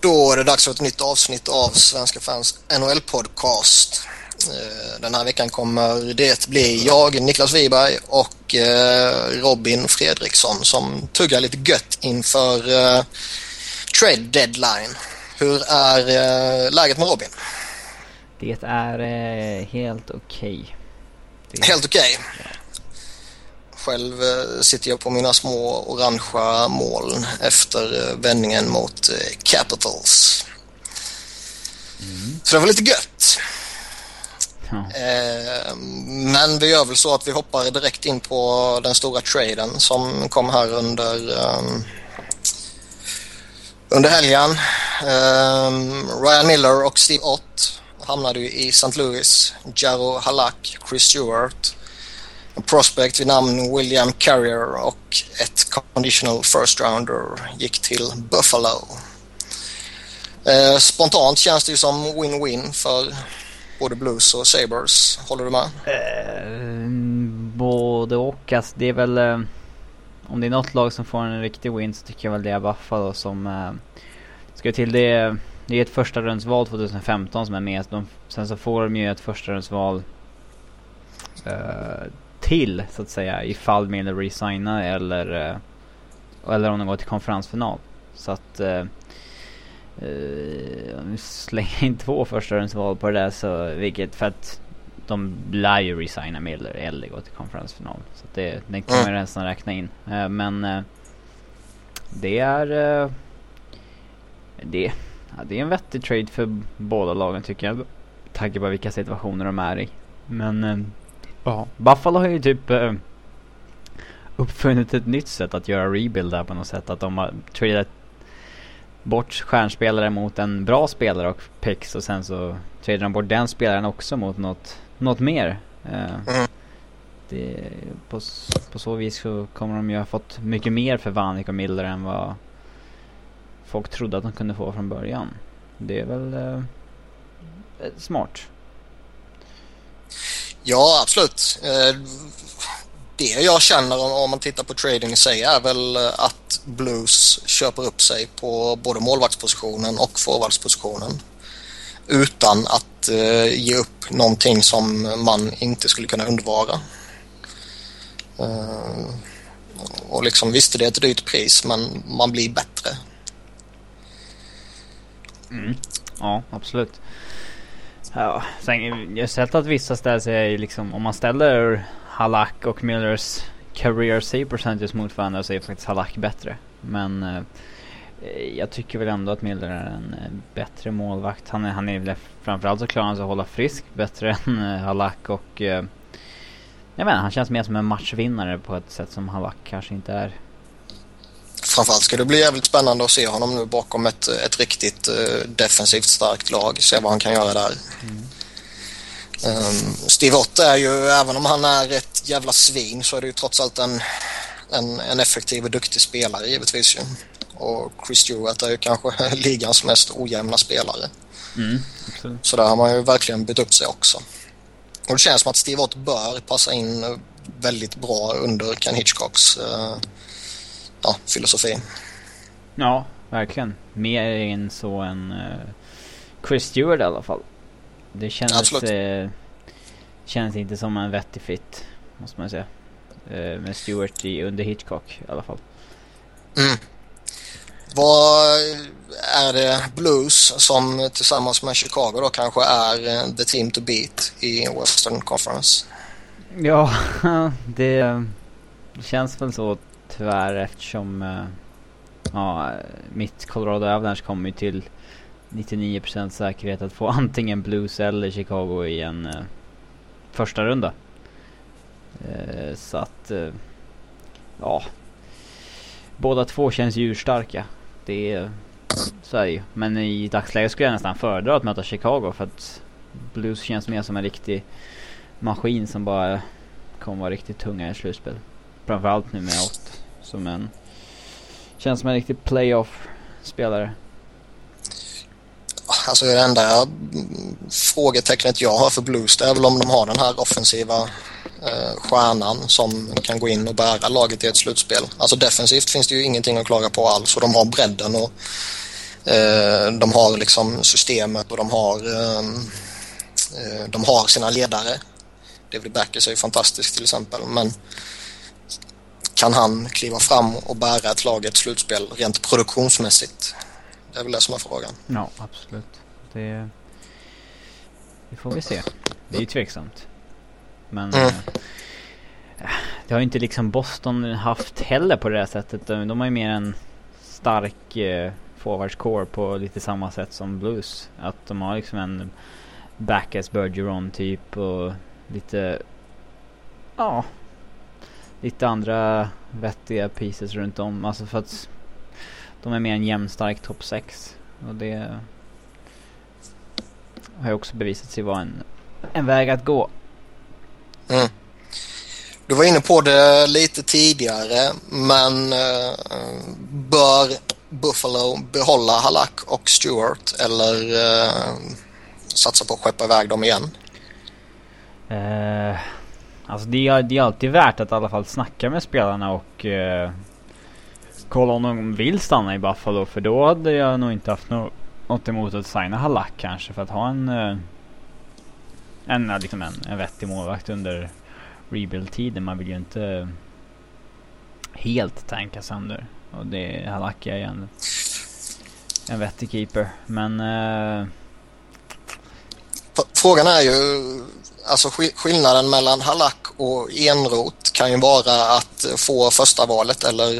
Då är det dags för ett nytt avsnitt av Svenska fans NHL-podcast. Eh, den här veckan kommer det bli jag, Niklas Wiberg och eh, Robin Fredriksson som tuggar lite gött inför eh, trade deadline. Hur är läget med Robin? Det är helt okej. Okay. Helt okej? Okay. Själv sitter jag på mina små orangea moln efter vändningen mot Capitals. Mm. Så det var lite gött. Eh, men vi gör väl så att vi hoppar direkt in på den stora traden som kom här under um, under helgen. Um, Ryan Miller och Steve Ott hamnade ju i St. Louis. Jaro Halak, Chris Stewart, prospect vid namn William Carrier och ett conditional first rounder gick till Buffalo. Eh, spontant känns det ju som win-win för både Blues och Sabres. Håller du med? Eh, både och. Alltså, det är väl... Eh, om det är något lag som får en riktig win så tycker jag väl det är Buffalo som... Ska till det... Det är ett första rundsval 2015 som är med. De, sen så får de ju ett första rundsval till så att säga ifall Miller resignar eller eh, eller om de går till konferensfinal. Så att eh, Uh, om vi slänger in två förstahundsval på det där så, vilket för att de lär ju resigna Miller eller gå till konferensfinal. Så att det, den kommer mm. nästan räkna in. Uh, men uh, det är... Uh, det, ja, det är en vettig trade för båda lagen tycker jag. Tanke på vilka situationer de är i. Men ja, Buffalo har ju typ uppfunnit ett nytt sätt att göra rebuild där på något sätt. Att de har tradat bort stjärnspelare mot en bra spelare och picks och sen så tradar de bort den spelaren också mot något, något mer. Uh, mm. det, på, på så vis så kommer de ju ha fått mycket mer för Vanik och Miller än vad folk trodde att de kunde få från början. Det är väl uh, smart. Ja, absolut. Eh, det jag känner om, man tittar på trading i sig är väl eh, att Blues köper upp sig på både målvaktspositionen och forwardspositionen utan att eh, ge upp någonting som man inte skulle kunna undvara. Och liksom visst, det är ett dyrt pris men man blir bättre. Mm. Ja, absolut. Ja, sen, jag har sett att vissa ställer sig liksom, om man ställer Halak och Millers career save percentage mot varandra så är faktiskt Halak bättre. Men eh, jag tycker väl ändå att Miller är en eh, bättre målvakt. Han är, han är framförallt så klarar han sig att hålla frisk bättre än eh, Halak och eh, jag menar, han känns mer som en matchvinnare på ett sätt som Halak kanske inte är. Framförallt ska det bli jävligt spännande att se honom nu bakom ett, ett riktigt uh, defensivt starkt lag. Se vad han kan göra där. Mm. Um, Steve Ott är ju, även om han är ett jävla svin så är det ju trots allt en, en, en effektiv och duktig spelare givetvis ju. Och Chris Stewart är ju kanske ligans mest ojämna spelare. Mm, så där har man ju verkligen bytt upp sig också. Och det känns som att Steve Ott bör passa in väldigt bra under Ken Hitchcocks uh, ja, filosofi. Ja, verkligen. Mer än så än uh, Chris Stewart i alla fall. Det kändes, eh, känns inte som en vettig fit, måste man säga. Eh, med Stewart i, under Hitchcock i alla fall. Mm. Vad är det Blues som tillsammans med Chicago då kanske är eh, the team to beat i Western Conference? Ja, det, det känns väl så tyvärr eftersom uh, ja, mitt Colorado Avalanche kommer ju till 99% säkerhet att få antingen Blues eller Chicago i en uh, första runda. Uh, så att, uh, ja. Båda två känns djurstarka. Det är, så är det ju. Men i dagsläget skulle jag nästan föredra att möta Chicago för att Blues känns mer som en riktig maskin som bara kommer vara riktigt tunga i slutspel. Framförallt nu med 8 som en, känns som en riktig playoff-spelare. Alltså det enda frågetecknet jag har för Blues det är väl om de har den här offensiva eh, stjärnan som kan gå in och bära laget i ett slutspel. Alltså defensivt finns det ju ingenting att klaga på alls och de har bredden och Eh, de har liksom systemet och de har, eh, eh de har sina ledare. David Backers är ju fantastisk till exempel men kan han kliva fram och bära ett lag i ett slutspel rent produktionsmässigt? Det är väl det som är frågan. Ja, absolut. Det, det får vi se. Det är ju tveksamt. Men mm. äh, det har ju inte liksom Boston haft heller på det här sättet. De har ju mer en stark eh, forwardscore på lite samma sätt som Blues. Att de har liksom en Backus Bergeron typ och lite... Ja. Lite andra vettiga pieces runt om. Alltså för att de är mer en jämnstark topp 6. Och det har ju också bevisat sig vara en, en väg att gå. Mm. Du var inne på det lite tidigare men uh, bör Buffalo behålla Halak och Stewart eller uh, satsa på att skeppa iväg dem igen? Uh, alltså det är, det är alltid värt att i alla fall snacka med spelarna och uh, kolla om de vill stanna i Buffalo för då hade jag nog inte haft no något emot att signa Halak kanske för att ha en uh, en, liksom en, en vettig målvakt under rebuild-tiden. Man vill ju inte helt tanka sönder. Och det Halak är ju en, en vettig keeper. Men... Uh, Frågan är ju, alltså skillnaden mellan Halak och Enrot kan ju vara att få första valet eller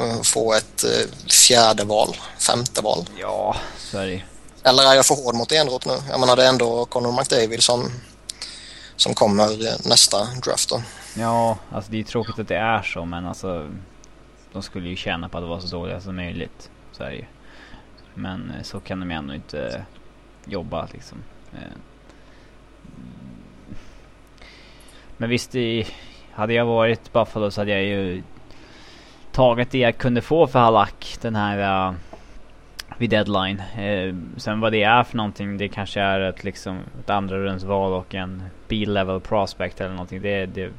uh, få ett uh, fjärde val, femte val. Ja, så är det Eller är jag för hård mot Enrot nu? Jag menar det är ändå Conor McDavid som som kommer nästa draft då. Ja, alltså det är tråkigt att det är så men alltså de skulle ju tjäna på att vara så dåliga som möjligt. Så är det ju. Men eh, så kan de ju ändå inte jobba liksom. Men visst, hade jag varit Buffalo så hade jag ju tagit det jag kunde få för Halak. Den här uh, vid deadline. Uh, sen vad det är för någonting, det kanske är ett, liksom, ett andra rundsval och en B-level prospect eller någonting. Det, det,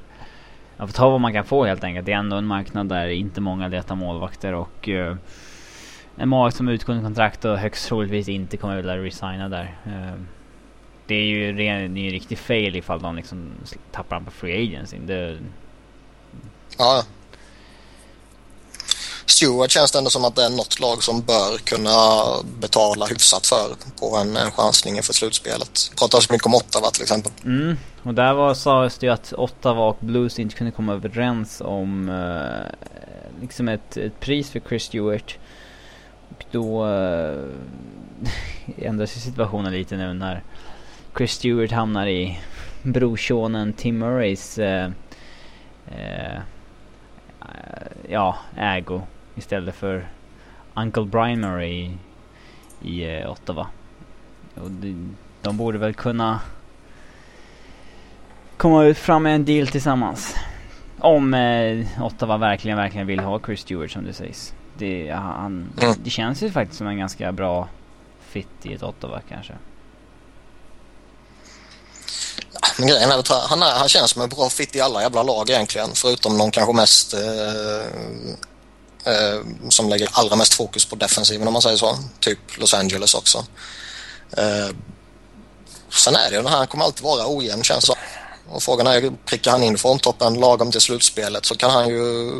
man får ta vad man kan få helt enkelt. Det är ändå en marknad där inte många letar målvakter och uh, en målvakt som utgående kontrakt och högst troligtvis inte kommer vilja resigna där. Uh, det är ju det är en riktig fail ifall de liksom tappar han på free agency. Det, ja. Stewart känns det ändå som att det är något lag som bör kunna betala hyfsat för på en, en chansning inför slutspelet. Pratar så mycket om Ottawa till exempel. Mm, och där var, sades det ju att Ottawa och Blues inte kunde komma överens om uh, liksom ett, ett, pris för Chris Stewart. Och då uh, ändras ju situationen lite nu när Chris Stewart hamnar i brorsonen Tim Murrays uh, ja, ägo istället för Uncle Brian Murray i, i uh, Ottawa. Och de, de borde väl kunna komma ut fram med en deal tillsammans. Om eh, Ottawa verkligen, verkligen vill ha Chris Stewart som det sägs. Det, han, mm. det känns ju faktiskt som en ganska bra fit i ett Ottawa kanske. Men grejen är han, är, han känns som en bra fit i alla jävla lag egentligen. Förutom de kanske mest eh, eh, som lägger allra mest fokus på defensiven om man säger så. Typ Los Angeles också. Eh, sen är det ju, han kommer alltid vara ojämn känns det Och frågan är, prickar han in formtoppen lagom till slutspelet så kan han ju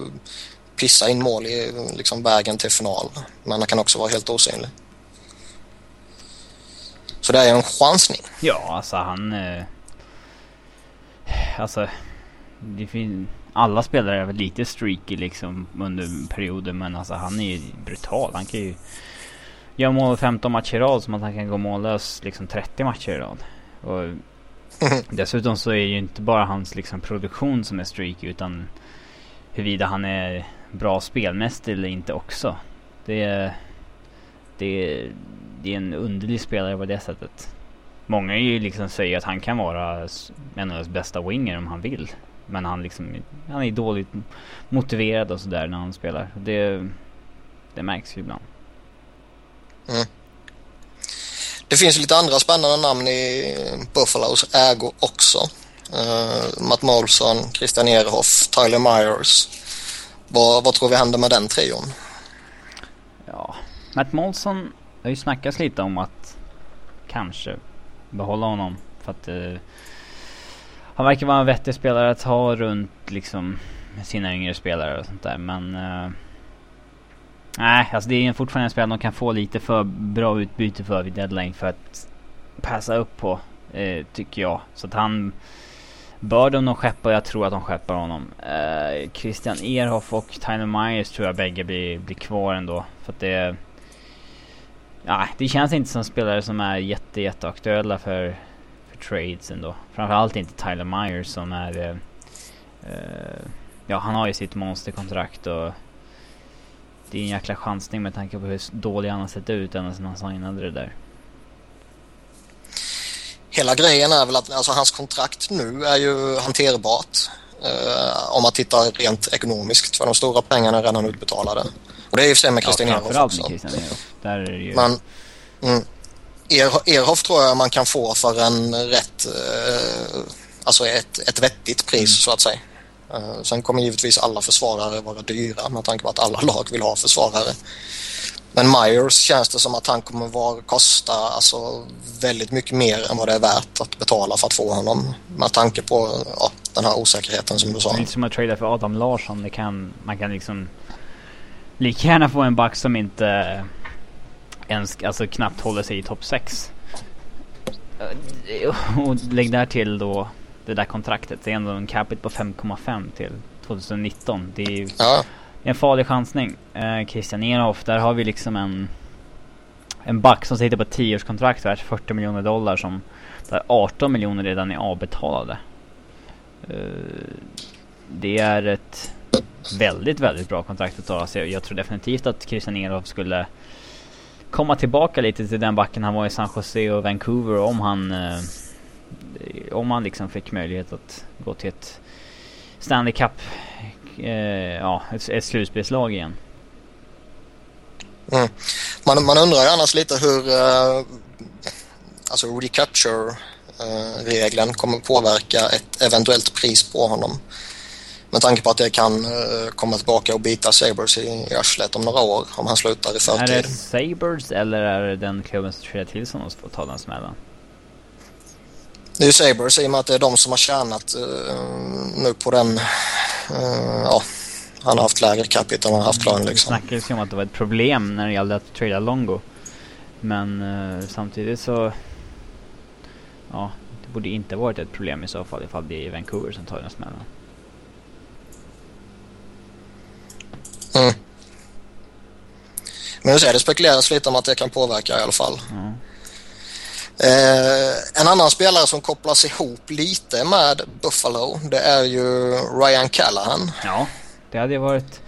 pissa in mål i liksom, vägen till final. Men han kan också vara helt osynlig. Så det är ju en chansning. Ja, alltså han... Eh, alltså... Det finns alla spelare är väl lite streaky liksom under perioder men alltså han är ju brutal. Han kan ju göra mål 15 matcher i rad som att han kan gå mållös liksom 30 matcher i rad. Och dessutom så är ju inte bara hans liksom produktion som är streaky utan huruvida han är bra spelmästare eller inte också. Det är, det är, det är en underlig spelare på det sättet. Många ju liksom säger att han kan vara en av deras bästa winger om han vill. Men han liksom, han är dåligt motiverad och sådär när han spelar. Det, det märks ju ibland. Mm. Det finns lite andra spännande namn i Buffalos ägo också. Uh, Matt Molson, Christian Ehrhoff, Tyler Myers. Vad, vad tror vi händer med den trion? Ja, Matt Molson har ju snackats lite om att kanske behålla honom. För att eh, han verkar vara en vettig spelare att ha runt liksom sina yngre spelare och sånt där. Men uh, nej, alltså det är fortfarande en spelare de kan få lite för bra utbyte för vid deadline för att passa upp på. eh, tycker jag. Så att han bör de nog skeppa, jag tror att de skeppar honom. Eh, Christian Erhoff och Tyler Myers tror jag bägge blir, blir kvar ändå. För att det... Ja, det känns inte som spelare som är jätte, jätteaktuella för, för trades ändå. Framförallt inte Tyler Myers som är... Eh, eh, ja, han har ju sitt monsterkontrakt och... Det är en jäkla chansning med tanke på hur dålig han har sett ut ända sedan han signade det där hela grejen är väl att alltså, hans kontrakt nu är ju hanterbart. Eh, om man tittar rent ekonomiskt för de stora pengarna är redan utbetalade. Och det är ju för med Christian ja, Ehrhoff också. Med Christian Där är ju... Men mm, Ehrhoff tror jag man kan få för en rätt, uh, alltså ett, ett vettigt pris mm. så att säga. Uh, sen kommer givetvis alla försvarare vara dyra med tanke på att alla lag vill ha försvarare. Men Myers känns det som att han kommer vara, kosta alltså, väldigt mycket mer än vad det är värt att betala för att få honom. Med tanke på ja, den här osäkerheten som du sa. Det är inte som att trada för Adam Larsson. Det kan, man kan liksom lika gärna få en back som inte ens, alltså knappt håller sig i topp 6. Och lägg där till då det där kontraktet. Det är ändå en capita på 5,5 till 2019. Det är ju ja en farlig chansning. Eh, Christian Ehrhoff, där har vi liksom en en back som sitter på ett tioårskontrakt värt 40 miljoner dollar som där 18 miljoner redan är avbetalade. Uh, det är ett väldigt, väldigt bra kontrakt att ta. Så jag, tror definitivt att Christian Ehrhoff skulle komma tillbaka lite till den backen han var i San Jose och Vancouver om han uh, om han liksom fick möjlighet att gå till ett Stanley Cup eh, ja, ett, ett slutspelslag igen. Mm. Man, man undrar ju annars lite hur uh, alltså recapture-regeln uh, kommer påverka ett eventuellt pris på honom. Med tanke på att det kan uh, komma tillbaka och bita Sabres i, arslet om några år om han slutar i förtid. Är det Sabres eller är det den klubben som tradar till som får ta den smällen? Det är ju Sabres i och med att det är de som har tjänat nu på den Uh, ja, han har haft lägre capita än han har haft lön liksom. Det snackades ju om att det var ett problem när det gällde att trada Longo. Men uh, samtidigt så... Ja, det borde inte varit ett problem i så fall ifall det är Vancouver som tar den smällen. Mm. Men du ser, det spekuleras lite om att det kan påverka i alla fall. Mm. Eh, en annan spelare som kopplas ihop lite med Buffalo det är ju Ryan Callahan. Ja, det hade ju varit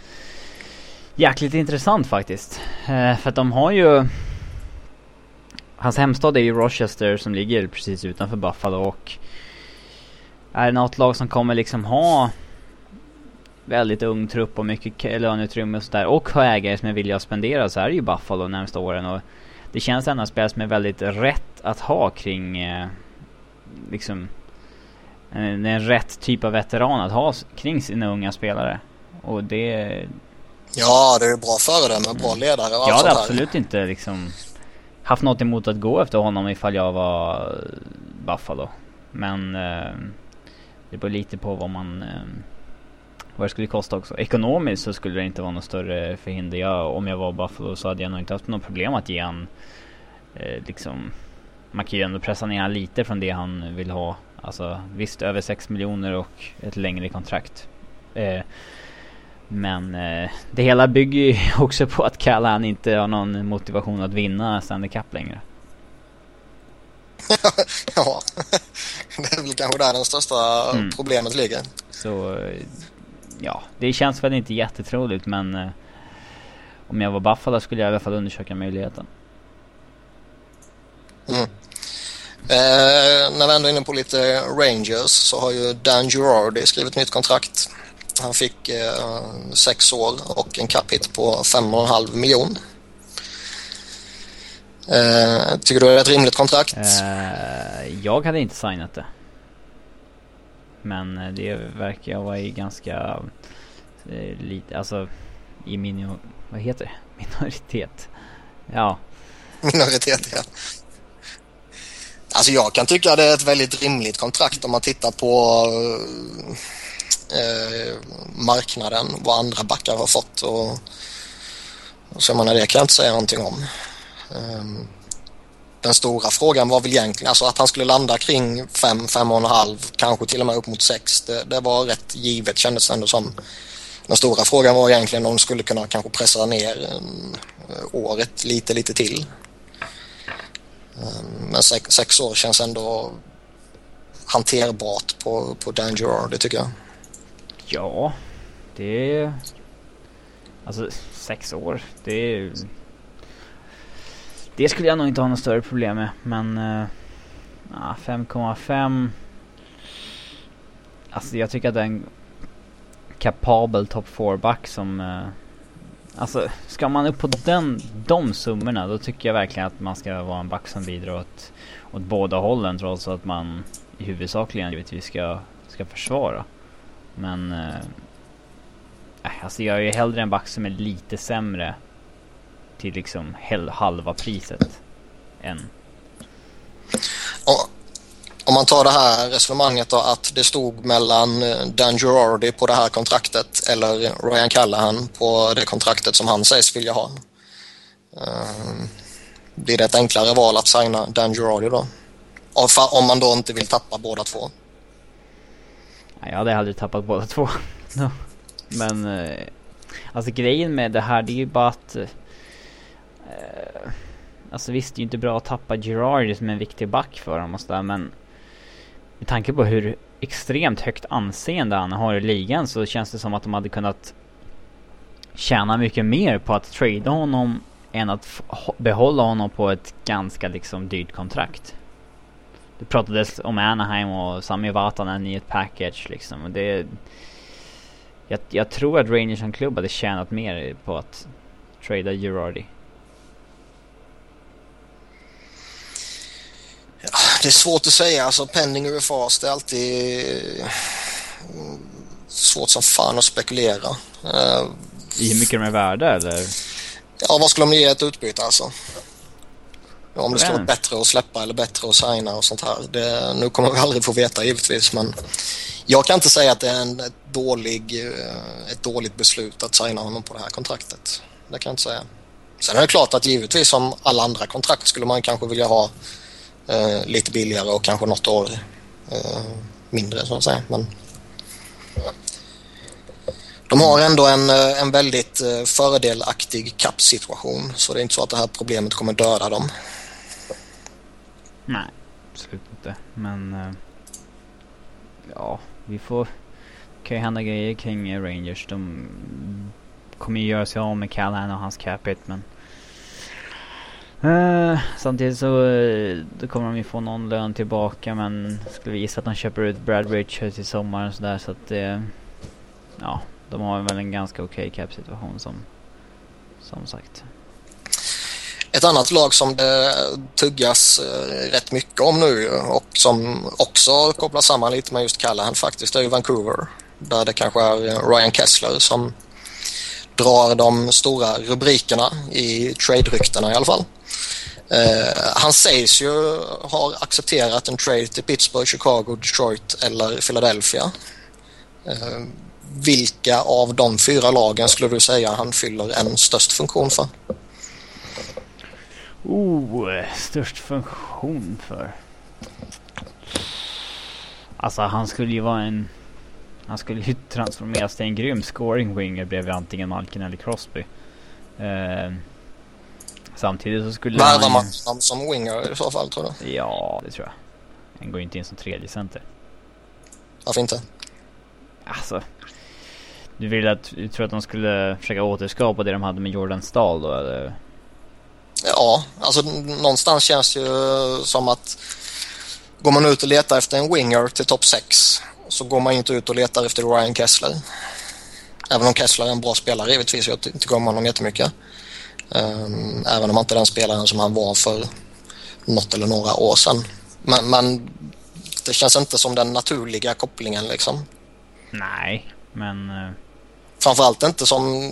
jäkligt intressant faktiskt. Eh, för att de har ju... Hans hemstad är ju Rochester som ligger precis utanför Buffalo och... Är det något lag som kommer liksom ha väldigt ung trupp och mycket löneutrymme och sådär och har ägare som är villiga att spendera så är det ju Buffalo de närmsta åren och det känns ändå spel som är väldigt rätt att ha kring eh, liksom en, en rätt typ av veteran att ha kring sina unga spelare. Och det... Ja, det är bra föredöme, bra ledare och Jag hade absolut inte liksom haft något emot att gå efter honom ifall jag var Buffalo. Men eh, det beror lite på vad man eh, vad det skulle kosta också. Ekonomiskt så skulle det inte vara något större förhinder. Jag, om jag var Buffalo så hade jag nog inte haft något problem att ge han eh, liksom man kan ju ändå pressa ner han lite från det han vill ha. Alltså visst över 6 miljoner och ett längre kontrakt. Eh, men eh, det hela bygger ju också på att Callahan inte har någon motivation att vinna Stanley Cup längre. ja, det är väl kanske där den största mm. problemet ligger. Så ja, det känns väl inte jättetroligt men eh, om jag var Buffalo skulle jag i alla fall undersöka möjligheten. Mm. Eh, när vi ändå är inne på lite Rangers så har ju Dan Girardi skrivit nytt kontrakt. Han fick eh, sex år och en cap hit på 5,5 miljon. Eh, tycker du det är ett rimligt kontrakt? Eh, jag hade inte signat det. Men eh, det verkar jag vara i ganska eh, lite, alltså i minio... vad heter det? Minoritet. Ja. minoritet, ja. Alltså jag kan tycka det är ett väldigt rimligt kontrakt om man tittar på eh, marknaden, vad andra backar har fått och, och så menar det kan jag inte säga någonting om. Um, den stora frågan var väl egentligen alltså att han skulle landa kring 5, 5,5 kanske till och med upp mot 6. Det, det, var rätt givet kändes det ändå som. Den stora frågan var egentligen om de skulle kunna kanske pressa ner um, året lite, lite till. Um, men sex, sex, år känns ändå hanterbart på, på Dan Gerard, det tycker jag. Ja, det är... Alltså sex år, det är det skulle jag nog inte ha något större problem med. Men eh, ah, uh, 5,5 Alltså jag tycker att det är en kapabel top 4-back som uh, Alltså ska man upp på den, de summorna då tycker jag verkligen att man ska vara en back som bidrar åt, åt båda hållen trots att man i huvudsakligen givetvis ska, ska försvara. Men uh, alltså jag är ju hellre en back som är lite sämre till liksom halva priset än... Och, om man tar det här resonemanget då att det stod mellan eh, Dan Girardi på det här kontraktet eller Ryan Callahan på det kontraktet som han sägs vilja ha. Uh, blir det ett enklare val att signa Dan Girardi då? Om man då inte vill tappa båda två. Jag hade aldrig tappat båda två. Men eh, alltså grejen med det här det är ju bara att Eh, alltså visst, det är ju inte bra att tappa Girardi som en viktig back för dem och sådär men med tanke på hur extremt högt anseende han har i ligan så känns det som att de hade kunnat tjäna mycket mer på att trada honom än att behålla honom på ett ganska liksom dyrt kontrakt. Det pratades om Anaheim och Sami Vatanen i ett package liksom. Och det, jag, jag tror att Rangers som klubb hade tjänat mer på att trada Girardi. Ja, det är svårt att säga. Alltså pending UFAs det är alltid mm, svårt som fan att spekulera. I hur mycket de är värda eller? Ja, vad skulle de ge ett utbyte alltså? Om det skulle vara bättre att släppa eller bättre att signa och sånt här. Det, nu kommer vi aldrig få veta givetvis men jag kan inte säga att det är en, ett, dålig, eh, ett dåligt beslut att signa honom på det här kontraktet. Det kan jag inte säga. Sen är det klart att givetvis som alla andra kontrakt skulle man kanske vilja ha eh, lite billigare och kanske något år eh, mindre så att säga. Men de har ändå en, eh, en väldigt eh, fördelaktig kappsituation så det är inte så att det här problemet kommer döda dem. Nej, absolut inte. Men eh, ja, vi får... Det kan ju hända grejer kring Rangers. De kommer ju göra sig av med Callahan och hans capita men Uh, samtidigt så uh, då kommer de ju få någon lön tillbaka men skulle gissa att de köper ut Brad Richards till sommaren och sådär så att det... Uh, ja, de har väl en ganska okej okay cap-situation som, som sagt. Ett annat lag som det tuggas eh, rätt mycket om nu och som också kopplas samman lite med just Callahan faktiskt är ju Vancouver. Där det kanske är Ryan Kessler som drar de stora rubrikerna i trade-ryktena i alla fall. Eh, han sägs ju ha accepterat en trade till Pittsburgh, Chicago, Detroit eller Philadelphia. Eh, vilka av de fyra lagen skulle du säga han fyller en störst funktion för? Oh, störst funktion för? Alltså han skulle ju vara en... Han skulle ju transformeras till en grym scoring winger bredvid antingen Malkin eller Crosby. Eh, Samtidigt så skulle Värvar man honom som winger i så fall tror du? Ja, det tror jag. Han går ju inte in som tredje center. Varför inte? Alltså. Du vill att, du tror att de skulle försöka återskapa det de hade med Jordan Stahl då eller? Ja, alltså någonstans känns det ju som att går man ut och letar efter en winger till topp 6 så går man inte ut och letar efter Ryan Kessler. Även om Kessler är en bra spelare givetvis, jag tycker om honom jättemycket. Um, även om han inte är den spelaren som han var för något eller några år sedan. Men, men det känns inte som den naturliga kopplingen liksom. Nej, men... Uh... Framförallt inte som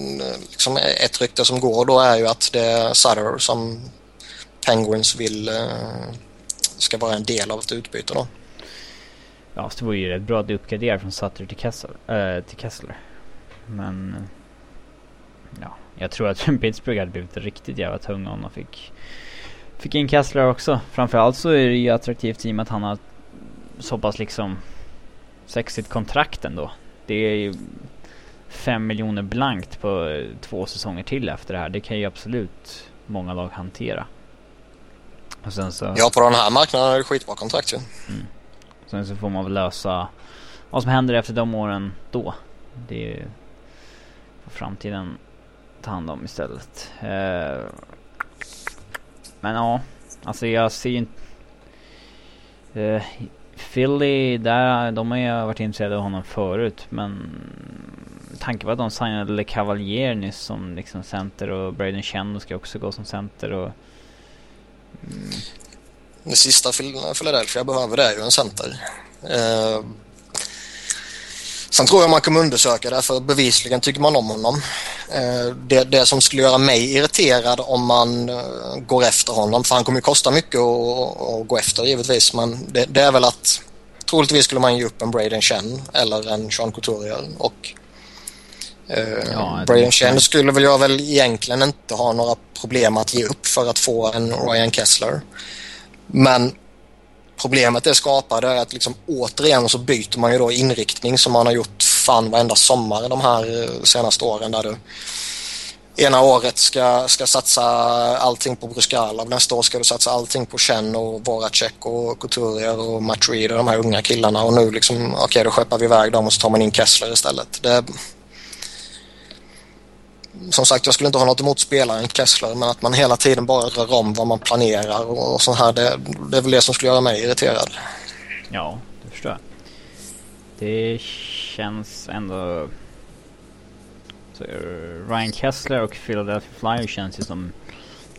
liksom, ett rykte som går då är ju att det är Sutter som Penguins vill ska vara en del av ett utbyte då. Ja, så det vore ju rätt bra att uppgradera från Sutter till Kessler. Äh, till Kessler. Men... Ja, jag tror att Pittsburgh hade blivit riktigt jävla tunga om de fick... Fick in Kessler också. Framförallt så är det ju attraktivt i och med att han har så pass liksom sexigt kontrakt ändå. Det är ju fem miljoner blankt på två säsonger till efter det här. Det kan ju absolut många lag hantera. Och sen så... Ja, på den här marknaden är det skitbra kontrakt ju. Mm. Sen så får man väl lösa vad som händer efter de åren då. Det är ju för framtiden ta hand om istället. Uh, men ja, alltså jag ser ju inte... Uh, Philly, där, de har ju varit intresserade av honom förut men tanke på att de signade Le Cavalier nyss som liksom center och Braden Chen ska också gå som center och... Mm. Det sista Philadelphia behöver det är ju en center. Eh, sen tror jag man kommer undersöka det för bevisligen tycker man om honom. Eh, det, det som skulle göra mig irriterad om man eh, går efter honom, för han kommer ju kosta mycket att, gå efter givetvis, men det, det, är väl att troligtvis skulle man ge upp en Braden Chen eller en Sean Couturier och Uh, ja, Brian Chen skulle väl jag väl egentligen inte ha några problem att ge upp för att få en Ryan Kessler. Men problemet det skapar det är att liksom återigen så byter man ju då inriktning som man har gjort fan varenda sommar de här eh, senaste åren där du ena året ska, ska satsa allting på Bruskalov, nästa år ska du satsa allting på Chen och Voracek och Couturier och Matt Reed och de här unga killarna och nu liksom okej okay, då skeppar vi iväg dem och så tar man in Kessler istället. Det, som sagt, jag skulle inte ha något emot spelaren Kessler men att man hela tiden bara rör om vad man planerar och, och sånt här det, det är väl det som skulle göra mig irriterad. Ja, det förstår jag. Det känns ändå... Så Ryan Kessler och Philadelphia Flyers känns ju som...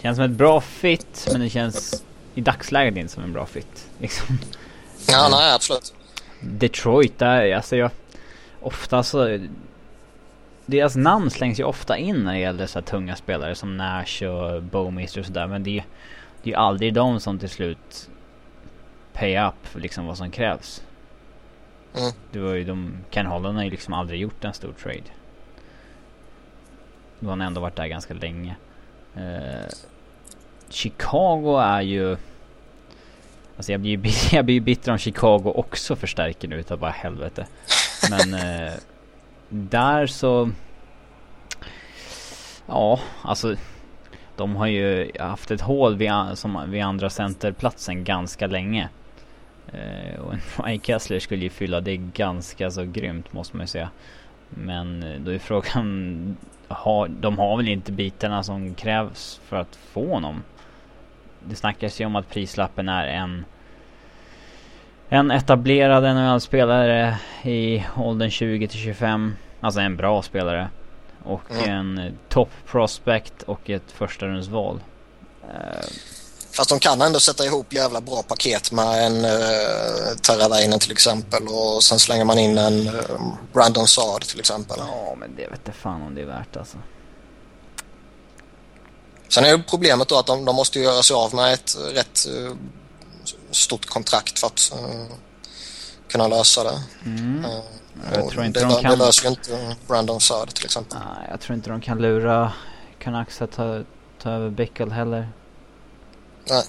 Känns som ett bra fit men det känns i dagsläget inte som en bra fit. Liksom. Ja, nej absolut. Detroit, där, alltså jag... Ofta så deras namn slängs ju ofta in när det gäller så tunga spelare som Nash och Bowmeister och sådär. Men det, det är ju aldrig de som till slut pay up för liksom vad som krävs. Mm. Det var ju de, Ken Holland har ju liksom aldrig gjort en stor trade. Då har han ändå varit där ganska länge. Uh, Chicago är ju... Alltså jag blir ju jag blir bitter om Chicago också förstärker nu utav bara helvete. Men... Uh, där så... Ja, alltså... De har ju haft ett hål vid, som, vid andra centerplatsen ganska länge. Eh, och en Mike Kessler skulle ju fylla det ganska så grymt måste man ju säga. Men eh, då är frågan, har, de har väl inte bitarna som krävs för att få honom? Det snackas ju om att prislappen är en en etablerad NHL-spelare i åldern 20 till 25. Alltså en bra spelare. Och mm. en top prospect och ett första rundsval. Uh, Fast de kan ändå sätta ihop jävla bra paket med en uh, Terravainen till exempel och sen slänger man in en uh, Brandon Saad till exempel. Ja, men det vet jag fan om det är värt alltså. Sen är ju problemet då att de, de måste göra sig av med ett rätt uh, stort kontrakt för att uh, kunna lösa det. Mm. Uh, jag tror inte det, de kan... det löser ju inte Brandon Saad till exempel. Nej, jag tror inte de kan lura Canucks att ta, ta över Bickle heller. Nej.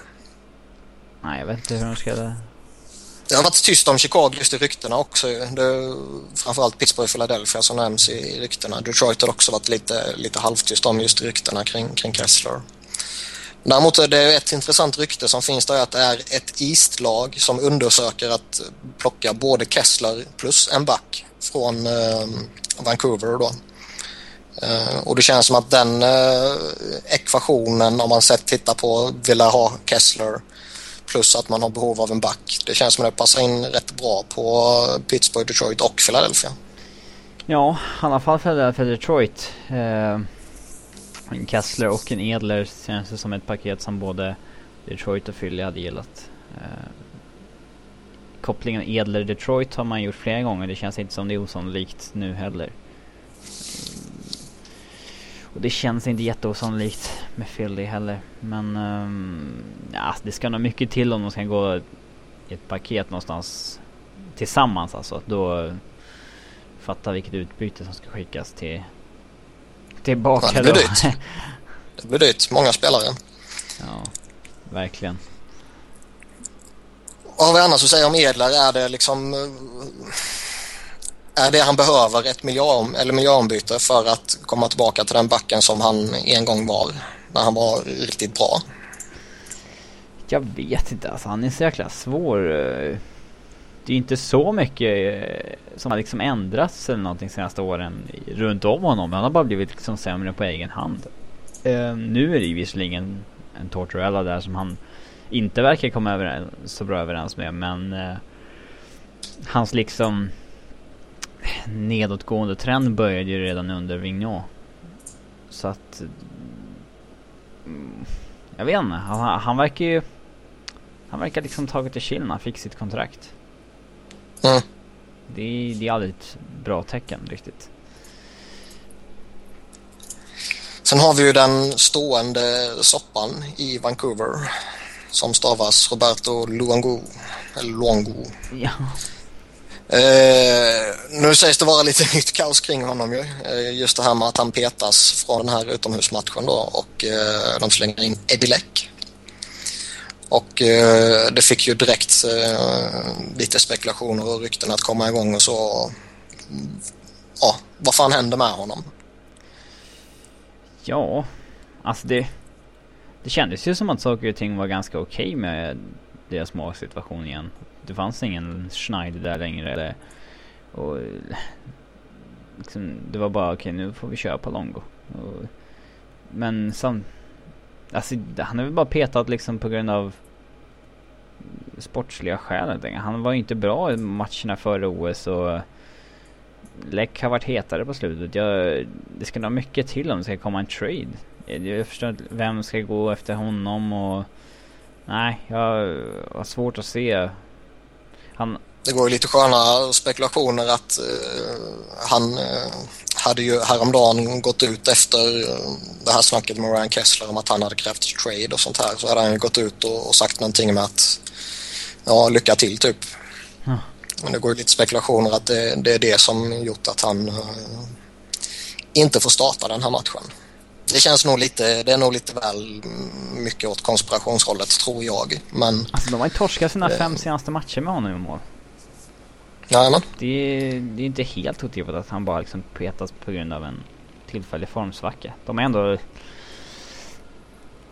Nej, jag vet inte hur de ska... Det. Det har varit tyst om Chicago just i ryktena också. Det är framförallt Pittsburgh och Philadelphia som nämns i ryktena. Detroit har också varit lite, lite halvtyst om just ryktena kring, kring Kessler. Däremot är det ett intressant rykte som finns där att det är ett East-lag som undersöker att plocka både Kessler plus en back från eh, Vancouver då. Eh, och det känns som att den eh, ekvationen om man sett tittar på vill ha Kessler plus att man har behov av en back. Det känns som att det passar in rätt bra på eh, Pittsburgh, Detroit och Philadelphia. Ja, i alla fall för Detroit. Eh en Kessler och en Edler känns det som ett paket som både Detroit och Philly hade gillat. Eh, kopplingen Edler-Detroit har man gjort flera gånger. Det känns inte som det är osannolikt nu heller. Eh, och det känns inte jätteosannolikt med Philly heller. Men um, ja, det ska nog mycket till om de ska gå i ett paket någonstans tillsammans alltså. Då eh, fatta vilket utbyte som ska skickas till tillbaka ja, det blir dyrt. det blir dyrt. Många spelare. Ja, verkligen. Vad har vi annars att säga om Edler? Är det liksom... Är det han behöver ett miljard, eller miljardombyte för att komma tillbaka till den backen som han en gång var? När han var riktigt bra. Jag vet inte alltså. Han är så jäkla svår. Det är inte så mycket eh, som har liksom ändrats eller någonting senaste åren runt om honom. Han har bara blivit liksom sämre på egen hand. Uh, nu är det ju visserligen en Tortorella där som han inte verkar komma överens, så bra överens med. Men uh, hans liksom nedåtgående trend började ju redan under Vigneault. Så att... Mm, jag vet inte. Han, han verkar ju... Han verkar liksom tagit till chill när han fick sitt kontrakt. Mm. Det, är, det är aldrig ett bra tecken riktigt. Sen har vi ju den stående soppan i Vancouver som stavas Roberto Luongo. Eller Luongo. Ja. Eh, nu sägs det vara lite nytt kaos kring honom ju. Eh, just det här med att han petas från den här utomhusmatchen då och eh, de slänger in Eddie Leck. Och eh, det fick ju direkt eh, lite spekulationer och rykten att komma igång och så. Ja, vad fan händer med honom? Ja, alltså det... Det kändes ju som att saker och ting var ganska okej okay med deras magsituation igen. Det fanns ingen Schneider där längre. Eller, och, liksom, det var bara okej, okay, nu får vi köra på Longo. Och, men samtidigt Alltså, han är väl bara petat liksom på grund av sportsliga skäl. Han var ju inte bra i matcherna före OS och Läck har varit hetare på slutet. Jag, det ska nog mycket till om det ska komma en trade. Jag förstår inte vem ska gå efter honom och... Nej, jag har svårt att se. Han... Det går ju lite sköna spekulationer att uh, han uh, hade ju häromdagen gått ut efter uh, det här snacket med Ryan Kessler om att han hade krävt trade och sånt här. Så hade han ju gått ut och, och sagt någonting med att ja, lycka till typ. Ja. Men det går ju lite spekulationer att det, det, är det som gjort att han inte får starta den här matchen. Det känns nog lite, det är nog lite väl mycket åt konspirationshållet tror jag. Men... Alltså de har ju torskat sina fem senaste matcher med honom i mål. Jajamän. Det, är, det är inte helt otippat att han bara liksom petas på grund av en tillfällig formsvacka. De är ändå...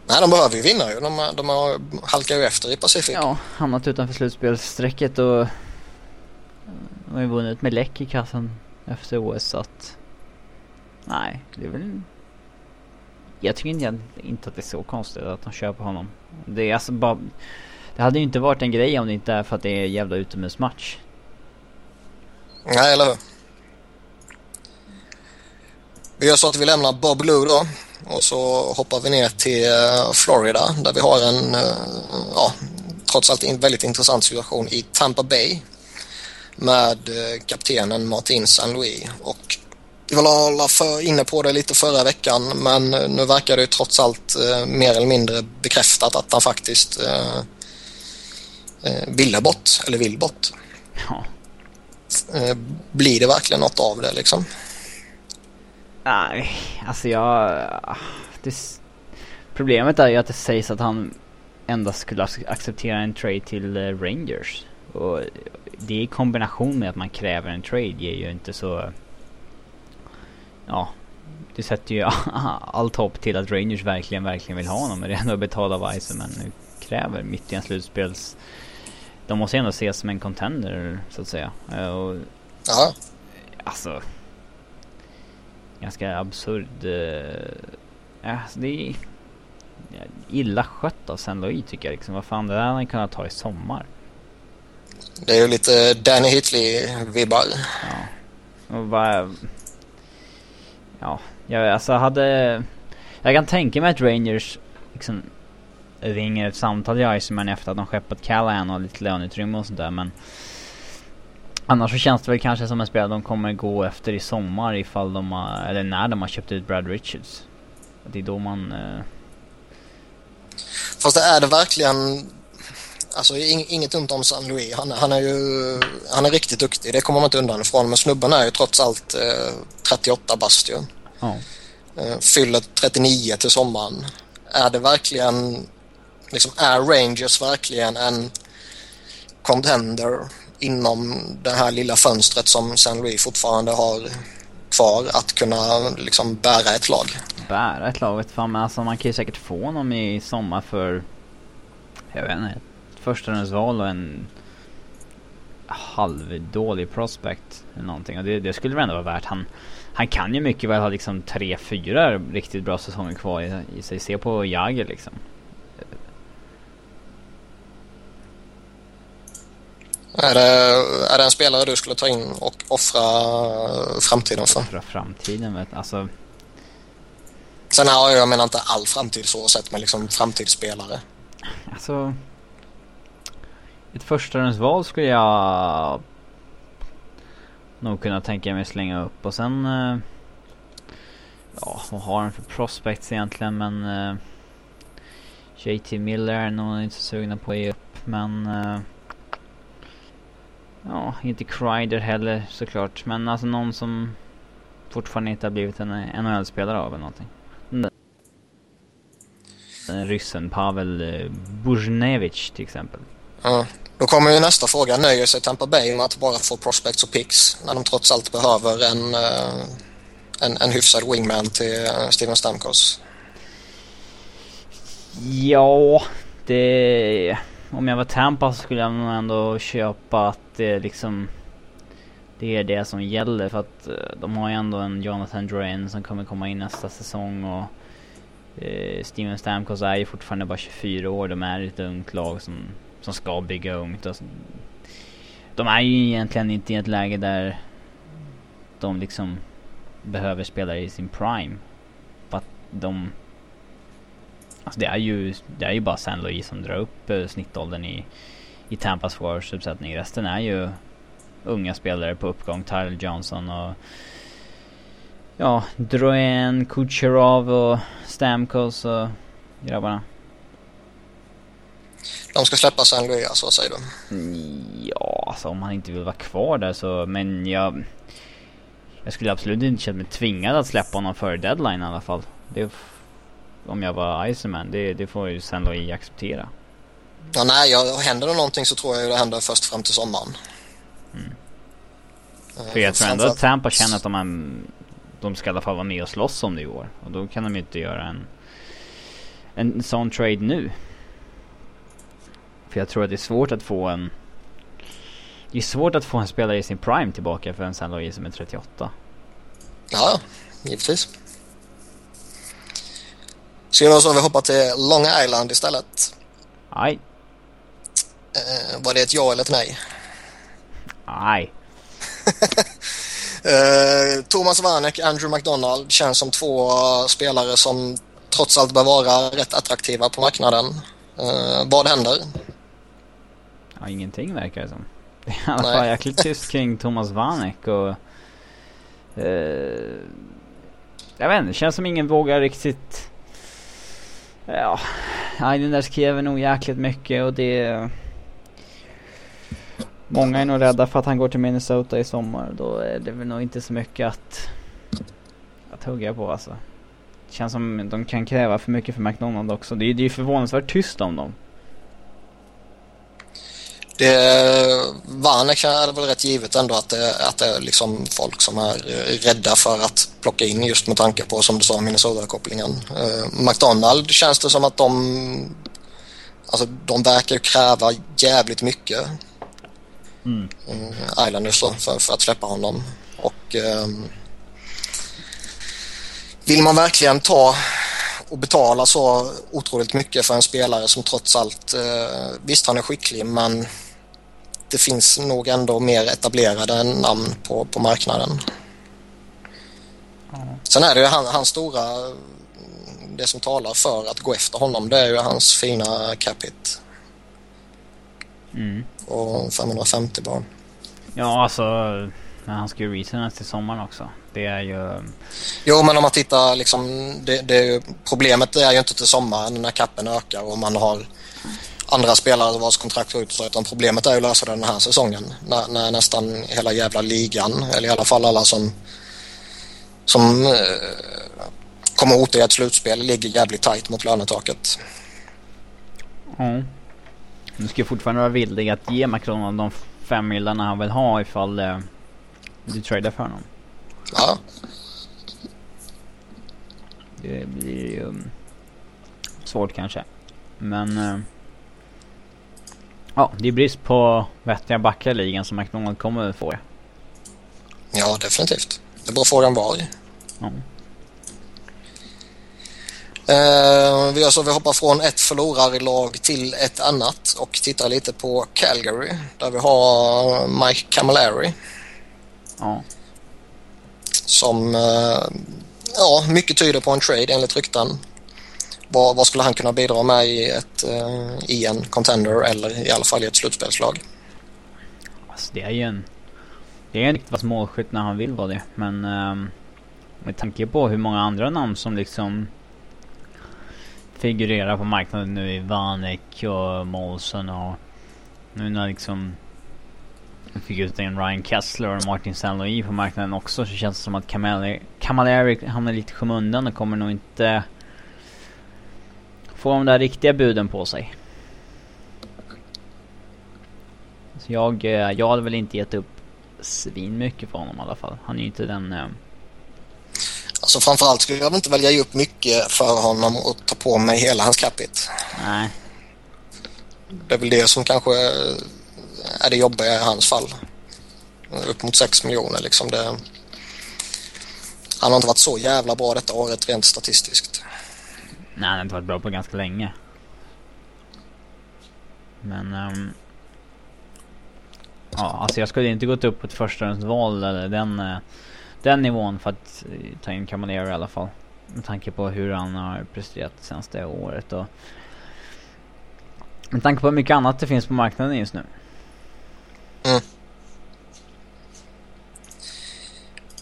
Nej, de behöver ju vinna ju. De, de har halkar ju efter i Pacific. Ja, hamnat utanför slutspelsstrecket och... De har ju vunnit med läck i kassan efter OS så att... Nej, det är väl jag tycker inte, att det är så konstigt att de kör på honom. Det är alltså bara... Det hade ju inte varit en grej om det inte är för att det är jävla utomhusmatch. Nej, eller hur? Vi gör så att vi lämnar Bob Lou då och så hoppar vi ner till eh, Florida där vi har en, eh, ja, trots allt en väldigt intressant situation i Tampa Bay med eh, kaptenen Martin San Louis och vi var för, inne på det lite förra veckan men nu verkar det ju trots allt eh, mer eller mindre bekräftat att han faktiskt eh, eh, ville bort, eller vill bort. Ja. Eh, blir det verkligen något av det liksom? Nej, alltså jag... Det, problemet är ju att det sägs att han endast skulle acceptera en trade till eh, Rangers. Och det i kombination med att man kräver en trade ger ju inte så ja, det sätter ju allt hopp till att Rangers verkligen, verkligen vill ha honom. Men det är ändå betala vad Iceman nu kräver mitt i en slutspels... De måste ändå ses som en contender så att säga. Eh, och, ja. Alltså... Ganska absurd... Uh, alltså det är illa skött av San Louis tycker jag liksom. Vad fan, det där hade han kunnat ta i sommar. Det är ju lite Danny Hitley-vibbar. Ja. Och bara... Ja, jag alltså hade... Jag kan tänka mig att Rangers liksom ringer ett samtal till Iceman efter att de skeppat Callahan och lite löneutrymme och sådär men... Annars så känns det väl kanske som en spelare de kommer gå efter i sommar ifall de har, eller när de har köpt ut Brad Richards. det är då man... Eh... Fast är det verkligen... Alltså inget ont om San Louis. Han, han, är ju han är riktigt duktig, det kommer man inte undan ifrån. Men snubben är ju trots allt eh, 38 bast ju. Ja. Eh, fyller 39 till sommaren. Är det verkligen... Liksom, är Rangers verkligen en contender inom det här lilla fönstret som San Louis fortfarande har kvar att kunna liksom bära ett lag. Bära ett lag vet fan men alltså man kan ju säkert få honom i sommar för jag vet inte, ett förstahundsval och en halvdålig prospect eller någonting och det, det skulle väl ändå vara värt. Han, han kan ju mycket väl ha liksom tre, fyra riktigt bra säsonger kvar i, i sig. Se på Jagger liksom. Är det, är det en spelare du skulle ta in och offra framtiden för? Offra framtiden vet alltså. Sen har jag, jag menar inte all framtid så sett men liksom framtidsspelare. Alltså. Ett förstahundsval skulle jag nog kunna tänka mig slänga upp och sen. Uh, ja, vad har han för prospects egentligen men. Eh, JT Miller är nog inte så sugna på att ge upp men. Ja, inte Kreider heller såklart. Men alltså någon som fortfarande inte har blivit en NHL-spelare av eller någonting. Den ryssen Pavel eh, Buzjnevich till exempel. Ja, då kommer ju nästa fråga. Nöjer sig Tampa Bay med att bara få prospects och picks när de trots allt behöver en, eh, en, en hyfsad wingman till eh, Steven Stamkos? Ja, det om jag var Tampa så skulle jag nog ändå köpa att det liksom det är det som gäller för att eh, de har ju ändå en Jonathan Drain som kommer komma in nästa säsong och Eh, Steven Stamkos är ju fortfarande bara 24 år. De är ett ungt lag som, som ska bygga ungt. Och de är ju egentligen inte i ett läge där de liksom behöver spela i sin prime. För att de Alltså det är ju, det är ju bara San Luis som drar upp eh, snittåldern i, i Tampas Forwards uppsättning. Resten är ju unga spelare på uppgång. Tyler Johnson och ja, Drouin, Kucherov och Stamkos och grabbarna. De ska släppa San Luis alltså, säger du? Ja, alltså om han inte vill vara kvar där så, men jag... Jag skulle absolut inte känna mig tvingad att släppa honom före deadline i alla fall. Det om jag var Iceman. Det, det får ju San Louis acceptera. Ja, nej, ja, händer det någonting så tror jag ju det händer först fram till sommaren. Mm. Uh, För jag tror ändå att Tampa känner att de, är, de ska i alla fall vara med och slåss om det i år. Och då kan de ju inte göra en, en sån trade nu. För jag tror att det är svårt att få en... Det är svårt att få en spelare i sin prime tillbaka för en San Louis som är 38. Ja, givetvis. Ska vi göra så vi hoppar till Long Island istället? Nej. Eh, var det ett ja eller ett nej? Nej. eh, Thomas Vanek, Andrew McDonald känns som två spelare som trots allt bör vara rätt attraktiva på marknaden. Eh, vad händer? Ja, ingenting verkar det som. Det är i alla fall jäkligt tyst kring Thomas Vanek och... Eh, jag vet inte, det känns som ingen vågar riktigt Ja, Islanders kräver nog jäkligt mycket och det... Många är nog rädda för att han går till Minnesota i sommar. Då är det väl nog inte så mycket att, att hugga på alltså. Det känns som de kan kräva för mycket för McDonald också. Det är ju förvånansvärt tyst om dem. Det, Vanek är väl rätt givet ändå att det, att det är liksom folk som är rädda för att plocka in just med tanke på som du sa Minnesota-kopplingen. Uh, McDonald känns det som att de alltså de verkar kräva jävligt mycket mm. uh, Islanders då, för, för att släppa honom och um, vill man verkligen ta och betala så otroligt mycket för en spelare som trots allt, uh, visst han är skicklig men det finns nog ändå mer etablerade namn på, på marknaden. Mm. Sen är det ju han, hans stora, det som talar för att gå efter honom det är ju hans fina cap hit. Mm. Och 550 barn. Ja alltså, han ska ju resignas till sommaren också. Det är ju... Jo, men om man tittar liksom, det, det, problemet är ju inte till sommaren när kappen ökar och man har andra spelare vars kontrakt går ut så, utan problemet är ju att lösa den här säsongen när, när, nästan hela jävla ligan, eller i alla fall alla som som eh, kommer åt i ett slutspel ligger jävligt tajt mot lönetaket. Ja. Du ska fortfarande vara villig att ge McDonald de fem millarna han vill ha ifall eh, du tradar för honom. Ja. Det blir ju um, svårt kanske. Men... Uh, ja, det är brist på vettiga backar i ligan som McDonald kommer få. Ja, definitivt. Det är bara frågan var. Ja. Uh, vi, alltså, vi hoppar från ett förlorarlag till ett annat och tittar lite på Calgary där vi har Mike Camilleri. Ja. Som, uh, ja, mycket tyder på en trade enligt rykten. Vad, vad skulle han kunna bidra med i, ett, eh, i en contender eller i alla fall i ett slutspelslag? Alltså det är ju en... Det är en riktigt målskytt när han vill vara det men... Um, med tanke på hur många andra namn som liksom figurerar på marknaden nu i Vanek och Molson och nu när liksom fick ut en Ryan Kessler och Martin Saint-Louis på marknaden också så känns det som att Camilleri hamnar lite i skymundan och kommer nog inte få de där riktiga buden på sig. Så jag, eh, jag hade väl inte gett upp svin mycket för honom i alla fall. Han är ju inte den eh, Alltså framförallt skulle jag inte välja upp mycket för honom och ta på mig hela hans capita. Nej. Det är väl det som kanske är det jobbiga i hans fall. Upp mot 6 miljoner liksom. Det... Han har inte varit så jävla bra detta året rent statistiskt. Nej, han har inte varit bra på ganska länge. Men... Um... Ja, alltså jag skulle inte gått upp på ett förstahandsval eller den... Uh den nivån för att eh, ta in Camonero i alla fall. Med tanke på hur han har presterat senaste året och med tanke på hur mycket annat det finns på marknaden just nu. Mm.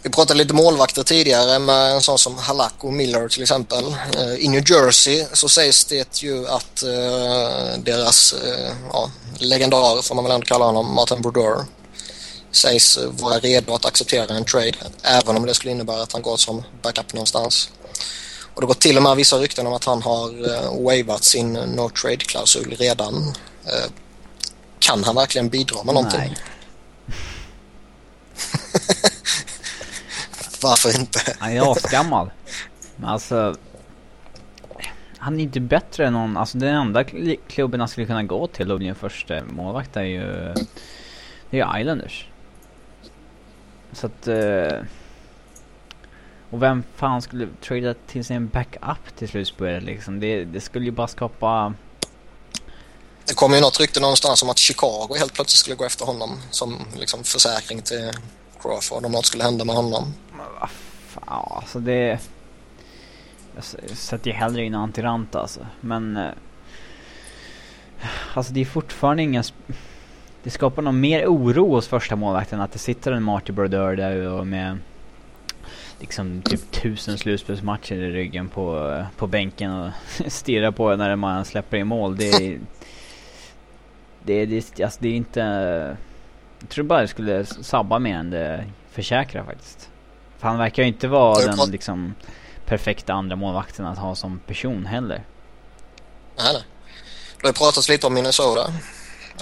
Vi pratade lite målvakter tidigare med en sån som Halak och Miller till exempel. Uh, I New Jersey så sägs det ju att uh, deras uh, ja, legendar, får man väl ändå kalla honom, Martin Brodeur sägs vara redo att acceptera en trade även om det skulle innebära att han går som backup någonstans. Och det går till och med vissa rykten om att han har wavat sin no trade-klausul redan. Kan han verkligen bidra med någonting? Nej. Varför inte? Han är asgammal. Alltså... Han är inte bättre än någon, alltså den enda klubben han skulle kunna gå till och bli en första målvakt är ju... Det är ju Islanders. Så att... Uh, och vem fan skulle trada till sig en backup till slutspelet liksom? Det, det skulle ju bara skapa... Det kom ju något rykte någonstans om att Chicago helt plötsligt skulle gå efter honom som liksom försäkring till Crawford om något skulle hända med honom. Ah, ja, alltså det... Jag sätter ju hellre in Antiranta alltså. Men... Eh, alltså det är fortfarande ingen det skapar nog mer oro hos första målvakten att det sitter en Marty Brodeur där och med liksom typ tusen slutspelsmatcher i ryggen på, eh, på bänken och stirrar på när man släpper in mål. Det är, det, är, det, alltså det är inte... Jag tror bara det skulle sabba mer än det försäkrar faktiskt. För han verkar ju inte vara den liksom perfekta andra målvakten att ha som person heller. Nej, nej. Det har pratats lite om Minnesota.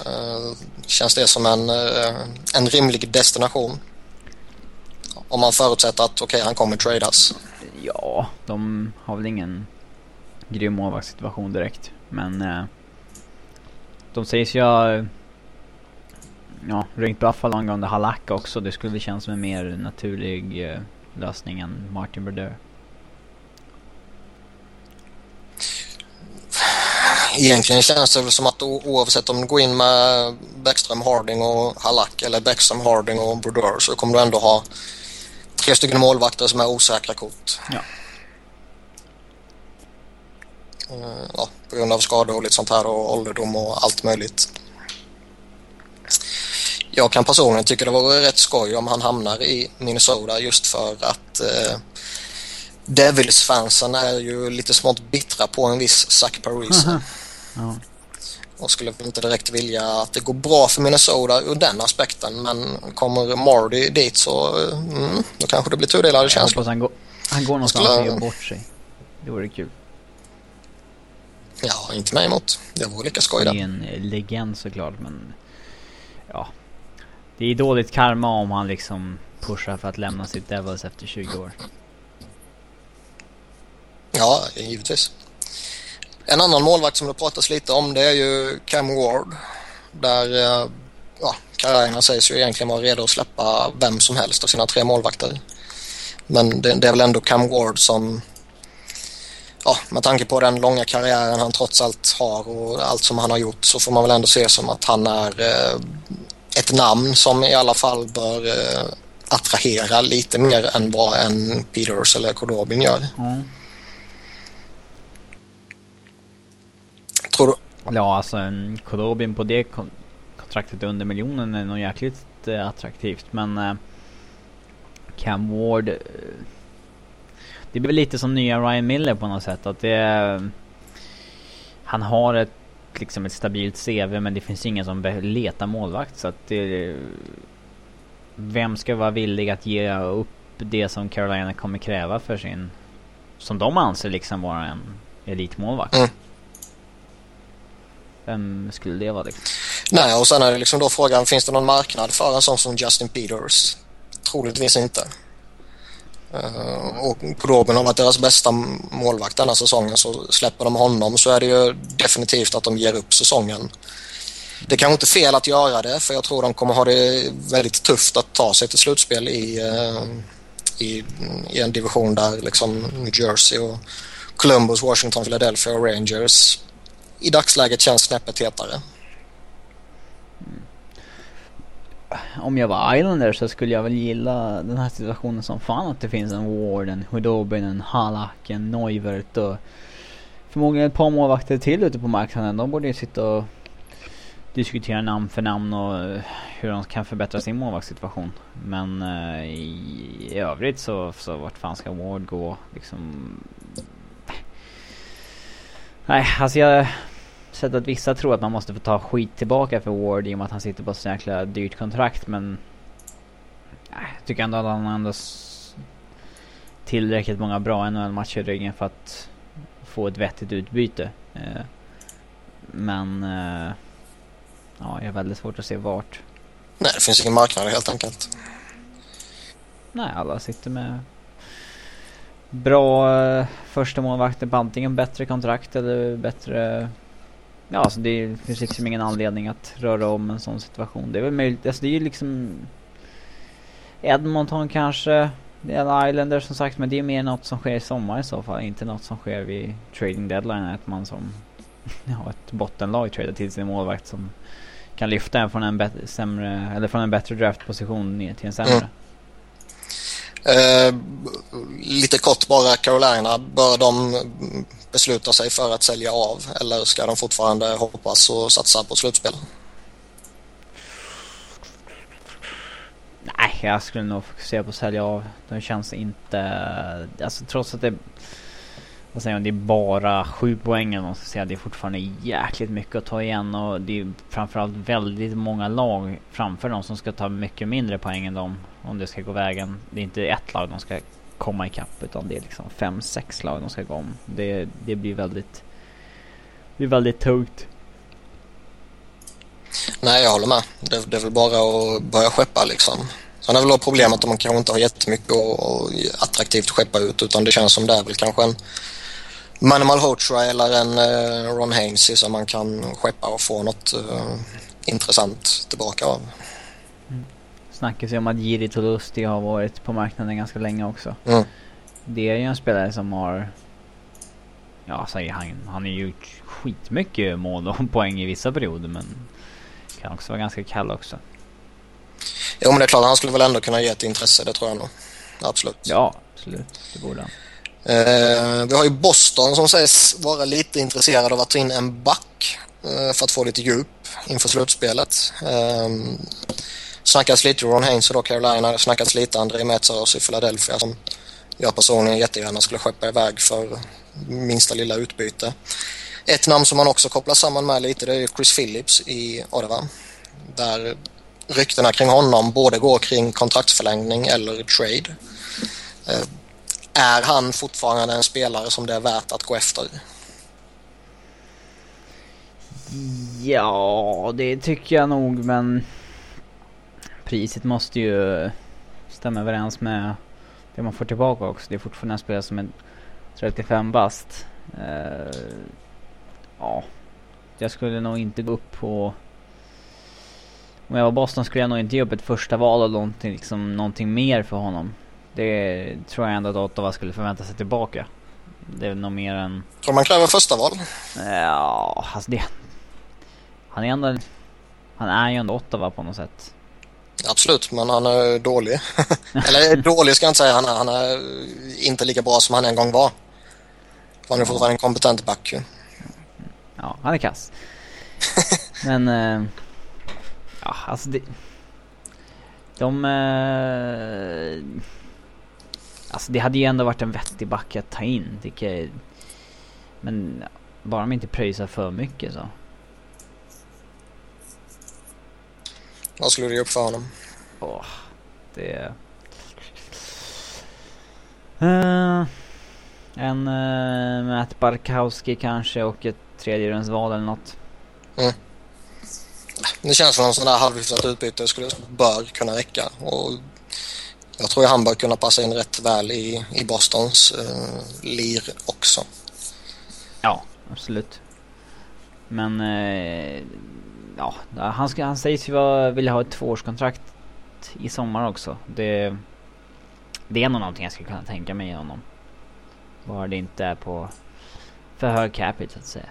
Uh, känns det som en, uh, en rimlig destination? Om man förutsätter att okej, okay, han kommer tradas. Ja, de har väl ingen grym målvaktssituation direkt. Men uh, de sägs ju ha ja, ringt Buffalo angående Halak också. Det skulle kännas som en mer naturlig lösning än Martin Brodeur. egentligen känns det väl som att oavsett om du går in med Bäckström, Harding och Halak eller Bäckström, Harding och Brodeur så kommer du ändå ha tre stycken målvakter som är osäkra kort. Ja. Uh, ja, på grund av skador och lite sånt här och ålderdom och allt möjligt. Jag kan personligen tycka det vore rätt skoj om han hamnar i Minnesota just för att eh, Devils-fansen är ju lite smått bittra på en viss Zach Parise. Ja. Och skulle inte direkt vilja att det går bra för Minnesota ur den aspekten. Men kommer Mardy dit så mm, då kanske det blir tudelade känslor. han går, han går någonstans Skulle- och gör bort sig. Det vore kul. Ja, inte mig emot. Det vore lika skoj Det är en eh, legend såklart men... Det är dåligt karma om han liksom pushar för att lämna sitt Devils efter 20 år. Ja, givetvis. En annan målvakt som det pratas lite om det är ju Cam Ward. Där eh, ja, Carolina sägs ju egentligen vara redo att släppa vem som helst av sina tre målvakter. Men det, det är väl ändå Cam Ward som ja, med tanke på den långa karriären han trots allt har och allt som han har gjort så får man väl ändå se som att han är eh, ett namn som i alla fall bör eh, attrahera lite mer än vad en Peters eller Kodobin gör. Ja. Tror du? Ja, alltså en Kodobin på det kon- kontraktet under miljonen är nog jäkligt eh, attraktivt. Men eh, Cam Ward... Eh, det blir lite som nya Ryan Miller på något sätt. Att det... är- han har ett, liksom ett stabilt CV men det finns ingen som letar målvakt. Så att det... Vem ska vara villig att ge upp det som Carolina kommer kräva för sin... Som de anser liksom vara en elitmålvakt. Mm. Vem skulle det vara liksom? Nej, och sen är det liksom då frågan, finns det någon marknad för en sån som Justin Peters? Troligtvis inte. Eh, och på Robin har varit deras bästa målvakt denna säsongen så släpper de honom så är det ju definitivt att de ger upp säsongen. Det är kanske inte fel att göra det för jag tror de kommer ha det väldigt tufft att ta sig till slutspel i, eh, i, i en division där liksom New Jersey och Columbus, Washington, Philadelphia och Rangers i dagsläget känns snäppet hetare. Om jag var Islander så skulle jag väl gilla den här situationen som fan att det finns en Ward, en Hudobin, en Halak, en Neuvert och förmodligen ett par målvakter till ute på marknaden. De borde ju sitta och diskutera namn för namn och eh, hur de kan förbättra sin målvaktssituation. Men eh, i, i övrigt så, så vart fan ska Ward gå liksom? Nej, alltså jag sett att vissa tror att man måste få ta skit tillbaka för Ward i och med att han sitter på ett så jäkla dyrt kontrakt men... Nej, jag tycker ändå att han har ändå tillräckligt många bra NHL-matcher i ryggen för att få ett vettigt utbyte. Eh, men... Eh, ja, jag har väldigt svårt att se vart. Nej, det finns ingen marknad helt enkelt. Nej, alla sitter med bra eh, första målvakter på antingen bättre kontrakt eller bättre... Ja, alltså det finns liksom ingen anledning att röra om en sån situation. Det är väl möjligt, alltså det är ju liksom... Edmonton kanske, det är Islander som sagt, men det är mer något som sker i sommar i så fall. Inte något som sker vid trading deadline, att man som ja, ett bottenlag tradar till sin målvakt som kan lyfta en från en, bet- sämre, eller från en bättre draftposition ner till en sämre. Mm. Eh, lite kort bara, Carolina, bör de besluta sig för att sälja av eller ska de fortfarande hoppas och satsa på slutspel? Nej, jag skulle nog fokusera på att sälja av. De känns inte... Alltså trots att det... Vad säger man? Det är bara sju poäng eller vad man ska säga. Det är fortfarande jäkligt mycket att ta igen och det är framförallt väldigt många lag framför dem som ska ta mycket mindre poäng än dem. Om det ska gå vägen. Det är inte ett lag de ska komma ikapp utan det är liksom fem, sex lag de ska gå om. Det, det blir väldigt... Det blir väldigt tungt. Nej, jag håller med. Det, det är väl bara att börja skeppa liksom. Sen är väl då problemet att man kanske inte har jättemycket och, och attraktivt att skeppa ut utan det känns som det är väl kanske en Manimal Hotra eller en eh, Ron Hainsey som man kan skeppa och få något eh, intressant tillbaka av. Snackas ju om att Jiri Tolusti har varit på marknaden ganska länge också. Mm. Det är ju en spelare som har... Ja, alltså, han, han har gjort skitmycket mål och poäng i vissa perioder men kan också vara ganska kall också. Jo men det är klart, han skulle väl ändå kunna ge ett intresse, det tror jag nog. Absolut. Ja, absolut. Det borde han. Eh, vi har ju Boston som sägs vara lite intresserade av att ta in en back eh, för att få lite djup inför slutspelet. Eh, snackats lite Ron Haynes och då Carolina. Det snackats lite André Metsaros i Philadelphia som jag personligen jättegärna skulle skeppa iväg för minsta lilla utbyte. Ett namn som man också kopplar samman med lite det är Chris Phillips i Ottawa. Där ryktena kring honom både går kring kontraktsförlängning eller trade. Eh, är han fortfarande en spelare som det är värt att gå efter? Ja, det tycker jag nog men priset måste ju stämma överens med det man får tillbaka också. Det är fortfarande en spelare som är 35 bast. Uh, ja, jag skulle nog inte gå upp på... Om jag var Boston skulle jag nog inte ge upp ett första val och någonting, liksom, någonting mer för honom. Det tror jag ändå att Ottawa skulle förvänta sig tillbaka. Det är nog mer än... Tror man kräver första val? Ja, alltså det... Han är ändå... Han är ju ändå Ottawa på något sätt. Absolut, men han är dålig. Eller dålig ska jag inte säga. Han är, han är inte lika bra som han en gång var. Han är fortfarande en kompetent back Ja, han är kass. men... Eh, ja, alltså det... De... Eh, alltså det hade ju ändå varit en vettig back att ta in, tycker jag. Men bara de inte pröjsar för mycket så. Vad skulle du ge upp för honom? Åh, det... Uh, en uh, Matt Barkowski kanske och ett tredjerumsval eller något. Mm. Det känns som en sån där halvhyfsat utbyte skulle bör kunna räcka. Och jag tror han bör kunna passa in rätt väl i, i Bostons uh, lir också. Ja, absolut. Men uh, ja, han, ska, han sägs ju vilja ha ett tvåårskontrakt i sommar också. Det, det är nog någonting jag skulle kunna tänka mig i honom. Bara det inte är på för hög capita så att säga.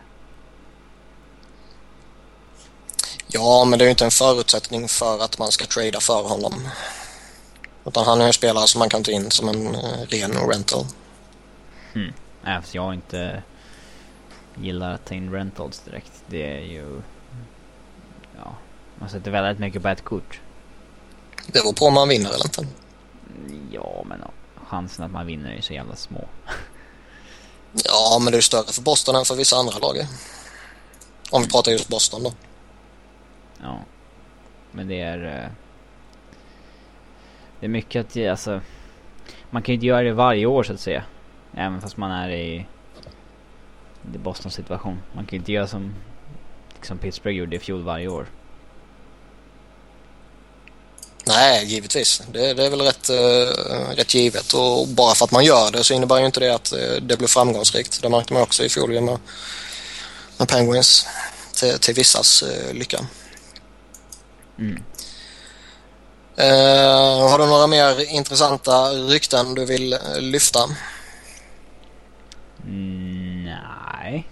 Ja, men det är ju inte en förutsättning för att man ska trada för honom. Utan han är en spelare som man kan ta in som en uh, ren rental. Mm. Även jag inte gillar att ta in rentals direkt. Det är ju... Ja, man sätter väldigt mycket på ett kort. Det beror på om man vinner eller inte. Ja, men chansen att man vinner är så jävla små. ja, men det är större för Boston än för vissa andra lag. Om vi pratar just Boston då. Ja. Men det är... Eh, det är mycket att, alltså... Man kan ju inte göra det varje år så att säga. Även fast man är i... i Bostons situation. Man kan ju inte göra som... Liksom Pittsburgh gjorde i fjol varje år. Nej, givetvis. Det, det är väl rätt, uh, rätt givet. Och bara för att man gör det så innebär ju inte det att uh, det blir framgångsrikt. Det märkte man också i fjol med, med Penguins. Till, till vissas uh, lycka. Mm. Uh, har du några mer intressanta rykten du vill lyfta? Mm, nej.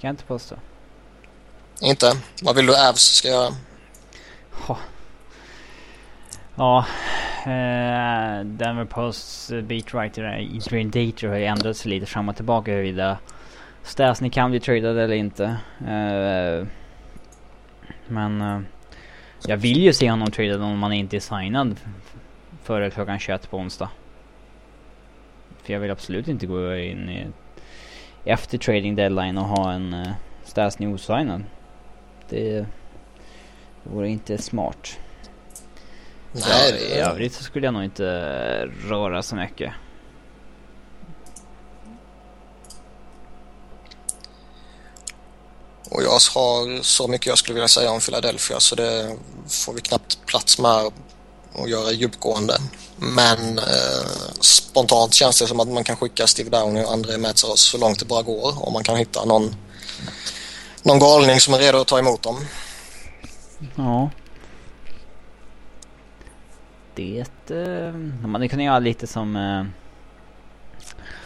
Kan jag inte påstå. Inte? Vad vill du Avs ska göra? Oh. Ja, eh, Denver Posts eh, beatwriter Adrian eh, Dater har ju ändrat sig lite fram och tillbaka huruvida Stasny kan bli tradad eller inte. Eh, men eh, jag vill ju se honom tradad om han inte är signad före klockan 21 på onsdag. För jag vill absolut inte gå in i efter trading deadline och ha en eh, uh, Stasny osignad. Det, det vore inte smart. Nej. I övrigt så skulle jag nog inte röra så mycket. Och jag har så mycket jag skulle vilja säga om Philadelphia så det får vi knappt plats med att göra djupgående. Men eh, spontant känns det som att man kan skicka Steve Downey och André Metsaros så långt det bara går om man kan hitta någon, någon galning som är redo att ta emot dem. Ja. Det... Eh, man kan göra lite som... Eh,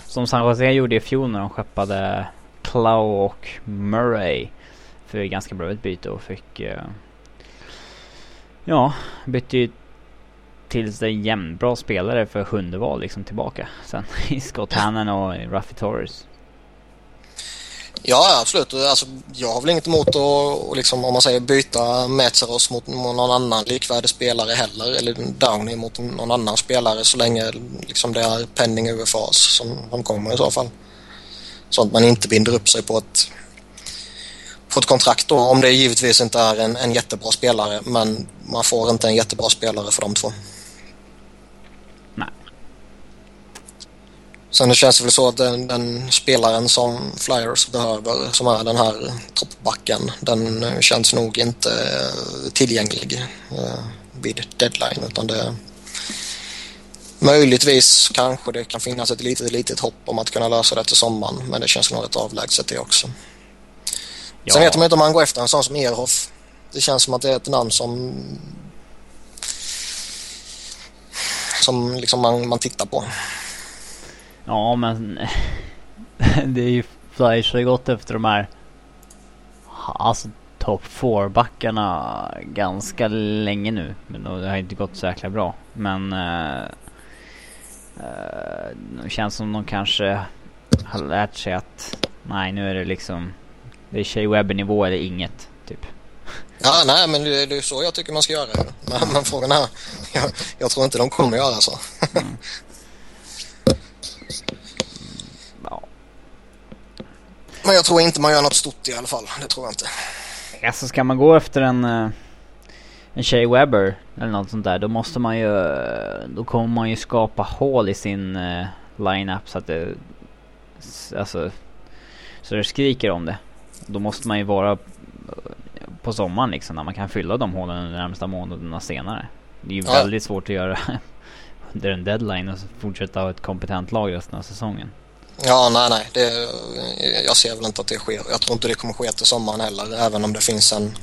som San Jose gjorde i fjol när de skeppade Clow och Murray för ganska bra utbyte och fick... Eh, ja, bytte ju till sig jämnbra spelare för sjunde val liksom tillbaka sen i Scott Hannon och Ruffy Torres. Ja, absolut. Alltså, jag har väl inget emot att liksom, om man säger byta Metzeros mot, mot någon annan likvärdig spelare heller. Eller Downey mot någon annan spelare så länge liksom, det är penning UFAs som, som kommer i så fall. Så att man inte binder upp sig på ett, på ett kontrakt då. Om det givetvis inte är en, en jättebra spelare. Men man får inte en jättebra spelare för de två. Sen det känns det väl så att den, den, spelaren som Flyers behöver, som är den här toppbacken, den känns nog inte eh, tillgänglig eh, vid deadline utan det Möjligtvis kanske det kan finnas ett litet, litet hopp om att kunna lösa det till sommaren men det känns nog rätt avlägset det också. Ja. Sen vet man inte om han går efter en sån som Erhoff. Det känns som att det är ett namn som som liksom man, man tittar på. Ja men det är ju Flyers har gått efter de här alltså top 4 backarna ganska länge nu. Men det har inte gått så jäkla bra. Men uh, uh, det känns som de kanske har lärt sig att nej nu är det liksom det är Shea nivå eller inget typ. Ja, nej men det, är så jag tycker man ska göra. Men, men frågan är, jag, jag tror inte de kommer göra så. Mm. Men jag tror inte man gör något stort i alla fall. Det tror jag inte. Alltså ska man gå efter en, eh, en Shea Webber eller något sånt där. Då måste man ju, då kommer man ju skapa hål i sin uh, line-up så att det, alltså, så det skriker om det. Då måste man ju vara eh, på sommaren liksom när man kan fylla de hålen de närmsta månaderna senare. Det är ju ja. väldigt svårt att göra under en deadline och fortsätta ha ett kompetent lag resten av säsongen. Ja, nej, nej. Det, jag ser väl inte att det sker. Jag tror inte det kommer ske till sommaren heller, även om det finns en,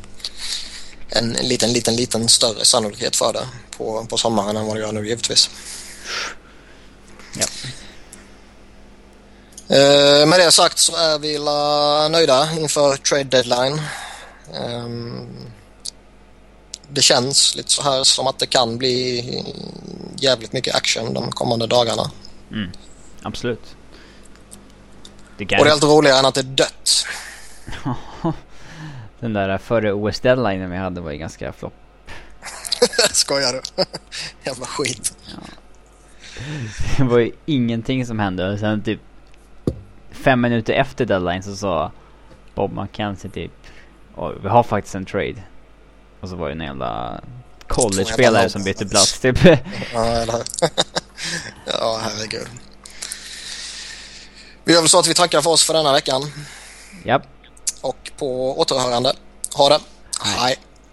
en liten, liten, liten större sannolikhet för det på, på sommaren än vad det gör nu givetvis. Ja. Eh, med det sagt så är vi nöjda inför trade deadline. Eh, det känns lite så här som att det kan bli jävligt mycket action de kommande dagarna. Mm, absolut. Det kan... Och det är alltid roligare än att det är dött. Den där före OS deadline vi hade var ju ganska flopp. Skojar du? Jävla skit. Ja. Det var ju ingenting som hände. Och sen typ fem minuter efter deadline så sa Bob McKenzie typ vi har faktiskt en trade. Och så var det en jävla college-spelare som bytte plats typ. ja, eller Ja, herregud. Vi gör väl så att vi tackar för oss för denna veckan. Japp. Och på återhörande. Ha det. Hej.